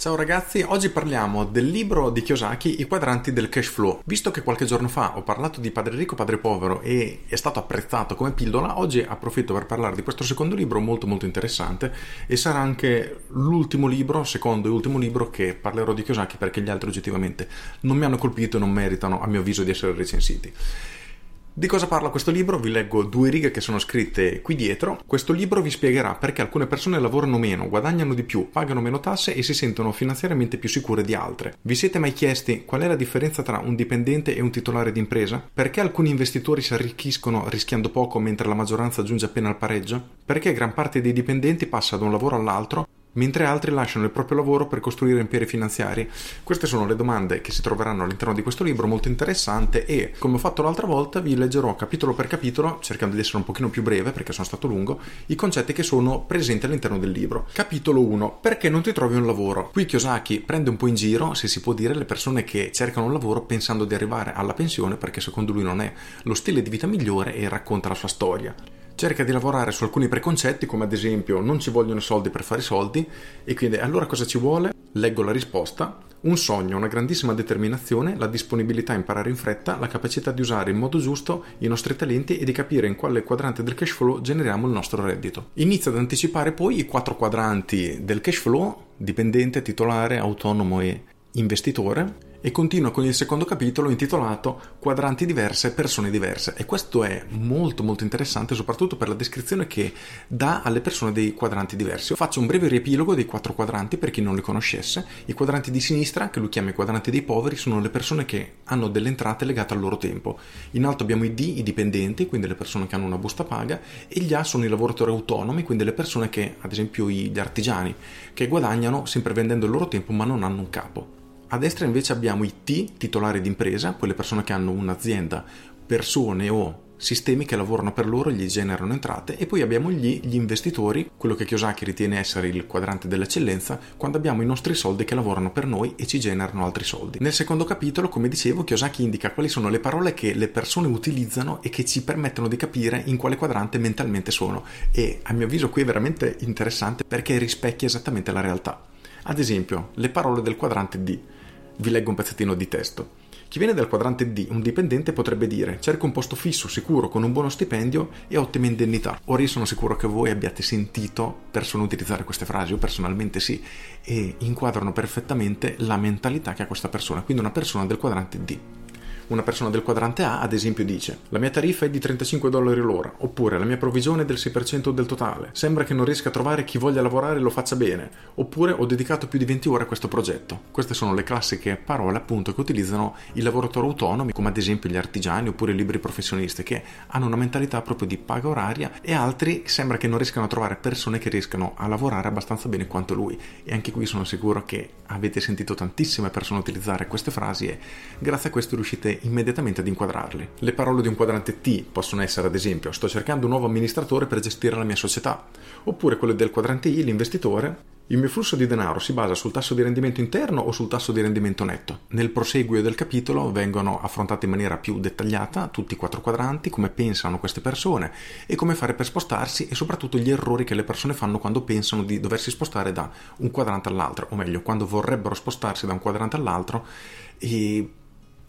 Ciao ragazzi, oggi parliamo del libro di Kiyosaki I quadranti del cash flow. Visto che qualche giorno fa ho parlato di Padre ricco, Padre povero e è stato apprezzato come pillola, oggi approfitto per parlare di questo secondo libro molto molto interessante e sarà anche l'ultimo libro, secondo e ultimo libro che parlerò di Kiyosaki perché gli altri oggettivamente non mi hanno colpito e non meritano a mio avviso di essere recensiti. Di cosa parla questo libro? Vi leggo due righe che sono scritte qui dietro. Questo libro vi spiegherà perché alcune persone lavorano meno, guadagnano di più, pagano meno tasse e si sentono finanziariamente più sicure di altre. Vi siete mai chiesti qual è la differenza tra un dipendente e un titolare di impresa? Perché alcuni investitori si arricchiscono rischiando poco mentre la maggioranza giunge appena al pareggio? Perché gran parte dei dipendenti passa da un lavoro all'altro mentre altri lasciano il proprio lavoro per costruire imperi finanziari? Queste sono le domande che si troveranno all'interno di questo libro molto interessante e come ho fatto l'altra volta vi leggerò capitolo per capitolo, cercando di essere un pochino più breve perché sono stato lungo, i concetti che sono presenti all'interno del libro. Capitolo 1. Perché non ti trovi un lavoro? Qui Kiyosaki prende un po' in giro, se si può dire, le persone che cercano un lavoro pensando di arrivare alla pensione perché secondo lui non è lo stile di vita migliore e racconta la sua storia cerca di lavorare su alcuni preconcetti come ad esempio non ci vogliono soldi per fare soldi e quindi allora cosa ci vuole? Leggo la risposta. Un sogno, una grandissima determinazione, la disponibilità a imparare in fretta, la capacità di usare in modo giusto i nostri talenti e di capire in quale quadrante del cash flow generiamo il nostro reddito. Inizia ad anticipare poi i quattro quadranti del cash flow, dipendente, titolare, autonomo e investitore e continua con il secondo capitolo intitolato Quadranti diverse, persone diverse e questo è molto molto interessante soprattutto per la descrizione che dà alle persone dei quadranti diversi. Faccio un breve riepilogo dei quattro quadranti per chi non li conoscesse. I quadranti di sinistra, che lui chiama i quadranti dei poveri, sono le persone che hanno delle entrate legate al loro tempo. In alto abbiamo i D, i dipendenti, quindi le persone che hanno una busta paga e gli A sono i lavoratori autonomi, quindi le persone che, ad esempio gli artigiani, che guadagnano sempre vendendo il loro tempo ma non hanno un capo. A destra invece abbiamo i T, titolari d'impresa, quelle persone che hanno un'azienda, persone o sistemi che lavorano per loro e gli generano entrate e poi abbiamo gli, gli, investitori, quello che Kiyosaki ritiene essere il quadrante dell'eccellenza, quando abbiamo i nostri soldi che lavorano per noi e ci generano altri soldi. Nel secondo capitolo, come dicevo, Kiyosaki indica quali sono le parole che le persone utilizzano e che ci permettono di capire in quale quadrante mentalmente sono e a mio avviso qui è veramente interessante perché rispecchia esattamente la realtà. Ad esempio, le parole del quadrante D vi leggo un pezzettino di testo. Chi viene dal quadrante D, un dipendente, potrebbe dire cerco un posto fisso, sicuro, con un buono stipendio e ottime indennità. Ora io sono sicuro che voi abbiate sentito persone utilizzare queste frasi, io personalmente sì, e inquadrano perfettamente la mentalità che ha questa persona, quindi una persona del quadrante D. Una persona del quadrante A, ad esempio, dice: La mia tariffa è di 35 dollari l'ora, oppure la mia provvigione è del 6% del totale. Sembra che non riesca a trovare chi voglia lavorare e lo faccia bene, oppure ho dedicato più di 20 ore a questo progetto. Queste sono le classiche parole, appunto, che utilizzano i lavoratori autonomi, come ad esempio gli artigiani oppure i liberi professionisti, che hanno una mentalità proprio di paga oraria, e altri sembra che non riescano a trovare persone che riescano a lavorare abbastanza bene quanto lui. E anche qui sono sicuro che avete sentito tantissime persone utilizzare queste frasi e grazie a questo riuscite immediatamente ad inquadrarli. Le parole di un quadrante T possono essere ad esempio sto cercando un nuovo amministratore per gestire la mia società, oppure quelle del quadrante I, l'investitore, il mio flusso di denaro si basa sul tasso di rendimento interno o sul tasso di rendimento netto? Nel proseguio del capitolo vengono affrontati in maniera più dettagliata tutti i quattro quadranti, come pensano queste persone e come fare per spostarsi e soprattutto gli errori che le persone fanno quando pensano di doversi spostare da un quadrante all'altro, o meglio, quando vorrebbero spostarsi da un quadrante all'altro e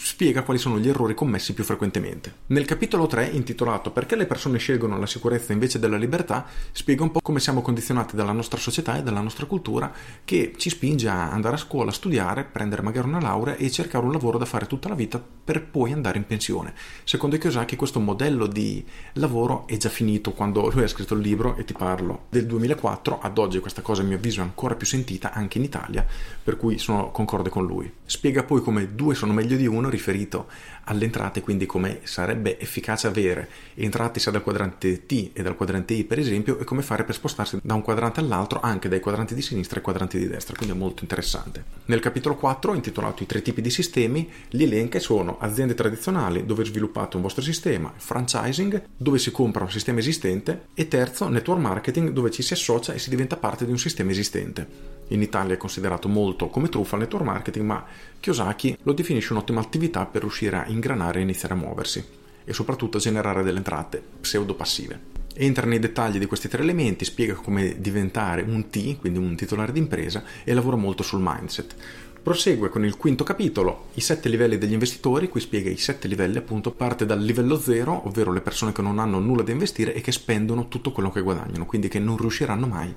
spiega quali sono gli errori commessi più frequentemente. Nel capitolo 3, intitolato Perché le persone scelgono la sicurezza invece della libertà, spiega un po' come siamo condizionati dalla nostra società e dalla nostra cultura che ci spinge a andare a scuola, studiare, prendere magari una laurea e cercare un lavoro da fare tutta la vita per poi andare in pensione. Secondo Kiyosaki questo modello di lavoro è già finito quando lui ha scritto il libro e ti parlo del 2004, ad oggi questa cosa a mio avviso è ancora più sentita anche in Italia, per cui sono concorde con lui. Spiega poi come due sono meglio di uno riferito alle entrate, quindi come sarebbe efficace avere entrate sia dal quadrante T e dal quadrante I per esempio e come fare per spostarsi da un quadrante all'altro anche dai quadranti di sinistra ai quadranti di destra, quindi è molto interessante. Nel capitolo 4, intitolato I tre tipi di sistemi, li elenca sono aziende tradizionali dove sviluppate un vostro sistema, franchising dove si compra un sistema esistente e terzo network marketing dove ci si associa e si diventa parte di un sistema esistente. In Italia è considerato molto come truffa il network marketing, ma Kiyosaki lo definisce un'ottima attività per riuscire a ingranare e iniziare a muoversi e soprattutto a generare delle entrate pseudo-passive. Entra nei dettagli di questi tre elementi, spiega come diventare un T, quindi un titolare d'impresa, e lavora molto sul mindset. Prosegue con il quinto capitolo, i sette livelli degli investitori, qui spiega i sette livelli appunto, parte dal livello zero, ovvero le persone che non hanno nulla da investire e che spendono tutto quello che guadagnano, quindi che non riusciranno mai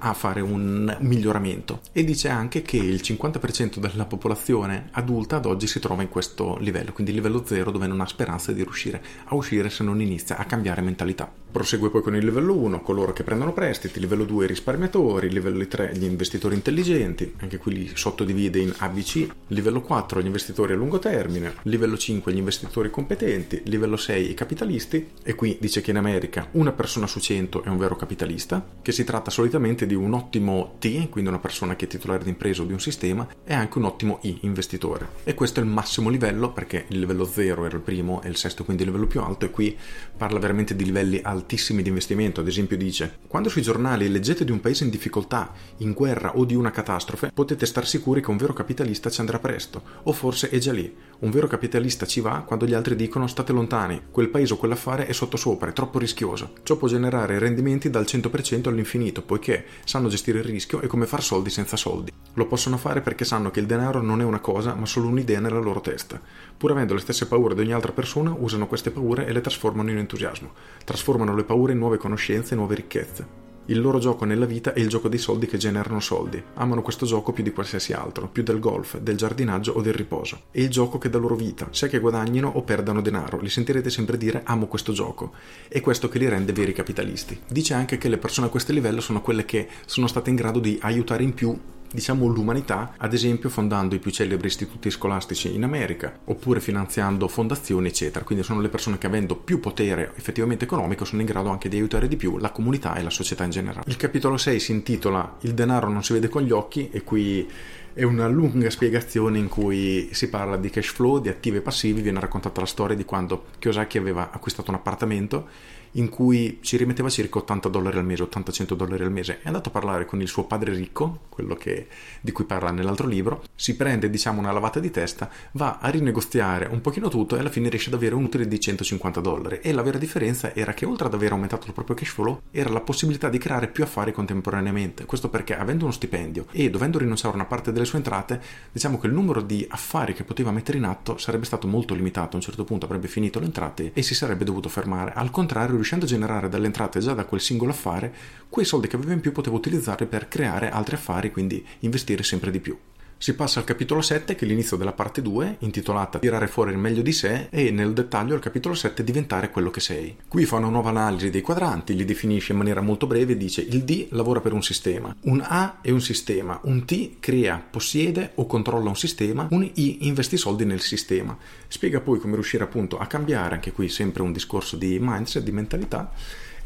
a fare un miglioramento. E dice anche che il 50% della popolazione adulta ad oggi si trova in questo livello, quindi livello zero dove non ha speranza di riuscire a uscire se non inizia a cambiare mentalità. Prosegue poi con il livello 1, coloro che prendono prestiti, livello 2 i risparmiatori, livello 3 gli investitori intelligenti, anche qui li sottodivide in ABC, livello 4 gli investitori a lungo termine, livello 5 gli investitori competenti, livello 6 i capitalisti e qui dice che in America una persona su 100 è un vero capitalista, che si tratta solitamente di un ottimo T, quindi una persona che è titolare di impresa o di un sistema, e anche un ottimo I, investitore. E questo è il massimo livello perché il livello 0 era il primo e il sesto quindi il livello più alto e qui parla veramente di livelli alti altissimi di investimento, ad esempio dice quando sui giornali leggete di un paese in difficoltà, in guerra o di una catastrofe, potete star sicuri che un vero capitalista ci andrà presto, o forse è già lì. Un vero capitalista ci va quando gli altri dicono state lontani, quel paese o quell'affare è sottosopra, è troppo rischioso. Ciò può generare rendimenti dal 100% all'infinito, poiché sanno gestire il rischio e come far soldi senza soldi. Lo possono fare perché sanno che il denaro non è una cosa, ma solo un'idea nella loro testa. Pur avendo le stesse paure di ogni altra persona, usano queste paure e le trasformano in entusiasmo. Trasformano le paure in nuove conoscenze e nuove ricchezze. Il loro gioco nella vita è il gioco dei soldi che generano soldi. Amano questo gioco più di qualsiasi altro, più del golf, del giardinaggio o del riposo. È il gioco che dà loro vita, sia che guadagnino o perdano denaro. Li sentirete sempre dire amo questo gioco. È questo che li rende veri capitalisti. Dice anche che le persone a questo livello sono quelle che sono state in grado di aiutare in più diciamo l'umanità, ad esempio fondando i più celebri istituti scolastici in America, oppure finanziando fondazioni, eccetera. Quindi sono le persone che avendo più potere effettivamente economico sono in grado anche di aiutare di più la comunità e la società in generale. Il capitolo 6 si intitola Il denaro non si vede con gli occhi e qui è una lunga spiegazione in cui si parla di cash flow, di attivi e passivi, viene raccontata la storia di quando Kiyosaki aveva acquistato un appartamento in cui ci rimetteva circa 80 dollari al mese, 80-100 dollari al mese. È andato a parlare con il suo padre ricco, quello che, di cui parla nell'altro libro, si prende diciamo una lavata di testa, va a rinegoziare un pochino tutto e alla fine riesce ad avere un utile di 150 dollari. E la vera differenza era che oltre ad aver aumentato il proprio cash flow, era la possibilità di creare più affari contemporaneamente. Questo perché avendo uno stipendio e dovendo rinunciare a una parte delle sue entrate, diciamo che il numero di affari che poteva mettere in atto sarebbe stato molto limitato. A un certo punto avrebbe finito le entrate e si sarebbe dovuto fermare. Al contrario, riuscendo a generare dalle entrate già da quel singolo affare, quei soldi che aveva in più poteva utilizzare per creare altri affari, quindi investire sempre di più. Si passa al capitolo 7, che è l'inizio della parte 2, intitolata Tirare fuori il meglio di sé, e nel dettaglio al capitolo 7 Diventare quello che sei. Qui fa una nuova analisi dei quadranti, li definisce in maniera molto breve e dice il D lavora per un sistema, un A è un sistema, un T crea, possiede o controlla un sistema, un I investe soldi nel sistema. Spiega poi come riuscire appunto a cambiare, anche qui sempre un discorso di mindset, di mentalità,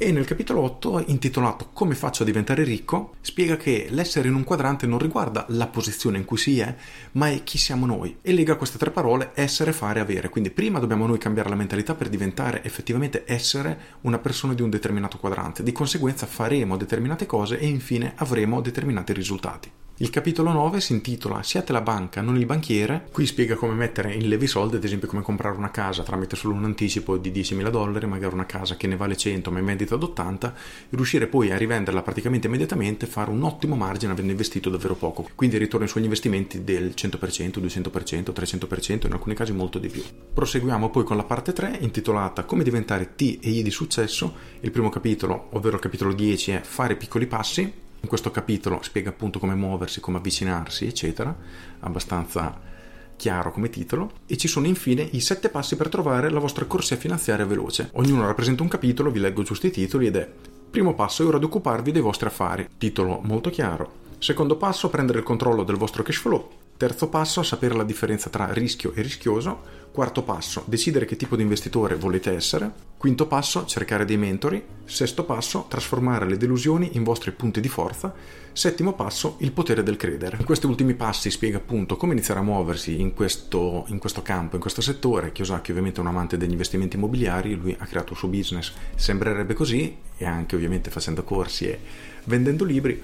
e nel capitolo 8, intitolato Come faccio a diventare ricco, spiega che l'essere in un quadrante non riguarda la posizione in cui si è, ma è chi siamo noi. E lega queste tre parole essere, fare, avere. Quindi prima dobbiamo noi cambiare la mentalità per diventare effettivamente essere una persona di un determinato quadrante. Di conseguenza faremo determinate cose e infine avremo determinati risultati. Il capitolo 9 si intitola Siate la banca, non il banchiere. Qui spiega come mettere in levi soldi, ad esempio come comprare una casa tramite solo un anticipo di 10.000 dollari, magari una casa che ne vale 100 ma in vendita ad 80, e riuscire poi a rivenderla praticamente immediatamente e fare un ottimo margine avendo investito davvero poco. Quindi ritorno sugli investimenti del 100%, 200%, 300%, in alcuni casi molto di più. Proseguiamo poi con la parte 3 intitolata Come diventare T e I di successo. Il primo capitolo, ovvero il capitolo 10, è Fare piccoli passi in questo capitolo spiega appunto come muoversi, come avvicinarsi, eccetera, abbastanza chiaro come titolo, e ci sono infine i sette passi per trovare la vostra corsia finanziaria veloce. Ognuno rappresenta un capitolo, vi leggo giusto i titoli ed è Primo passo è ora di occuparvi dei vostri affari. Titolo molto chiaro. Secondo passo, prendere il controllo del vostro cash flow. Terzo passo, sapere la differenza tra rischio e rischioso. Quarto passo, decidere che tipo di investitore volete essere. Quinto passo, cercare dei mentori. Sesto passo, trasformare le delusioni in vostri punti di forza. Settimo passo, il potere del credere. In questi ultimi passi spiega appunto come iniziare a muoversi in questo, in questo campo, in questo settore. Kiyosaki ovviamente è un amante degli investimenti immobiliari, lui ha creato il suo business, sembrerebbe così, e anche ovviamente facendo corsi e vendendo libri.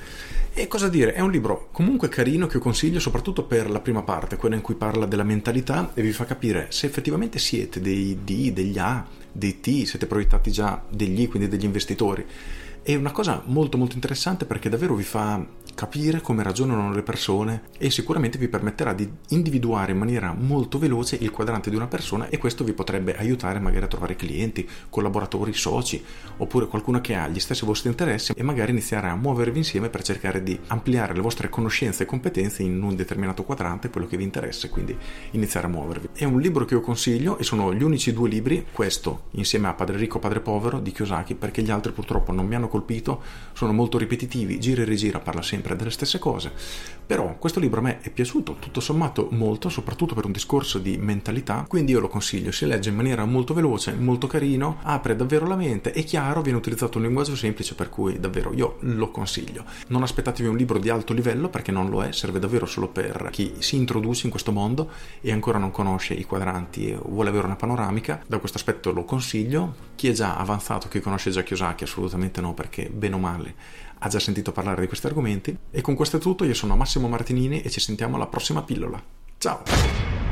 E cosa dire, è un libro comunque carino che io consiglio soprattutto per la prima parte, quella in cui parla della mentalità e vi fa capire se effettivamente siete dei D, degli A, dei T, siete proiettati già degli I, quindi degli investitori. È una cosa molto molto interessante perché davvero vi fa capire come ragionano le persone e sicuramente vi permetterà di individuare in maniera molto veloce il quadrante di una persona e questo vi potrebbe aiutare magari a trovare clienti, collaboratori, soci oppure qualcuno che ha gli stessi vostri interessi e magari iniziare a muovervi insieme per cercare di ampliare le vostre conoscenze e competenze in un determinato quadrante, quello che vi interessa quindi iniziare a muovervi. È un libro che io consiglio e sono gli unici due libri, questo insieme a Padre Ricco, Padre Povero di Kiyosaki perché gli altri purtroppo non mi hanno colpito, sono molto ripetitivi, gira e rigira, parla sempre delle stesse cose. Però questo libro a me è piaciuto tutto sommato molto, soprattutto per un discorso di mentalità, quindi io lo consiglio, si legge in maniera molto veloce, molto carino, apre davvero la mente, è chiaro, viene utilizzato un linguaggio semplice per cui davvero io lo consiglio. Non aspettatevi un libro di alto livello perché non lo è, serve davvero solo per chi si introduce in questo mondo e ancora non conosce i quadranti e vuole avere una panoramica, da questo aspetto lo consiglio. Chi è già avanzato, chi conosce già Kiyosaki, assolutamente no, perché bene o male ha già sentito parlare di questi argomenti. E con questo è tutto, io sono Massimo Martinini e ci sentiamo alla prossima pillola. Ciao!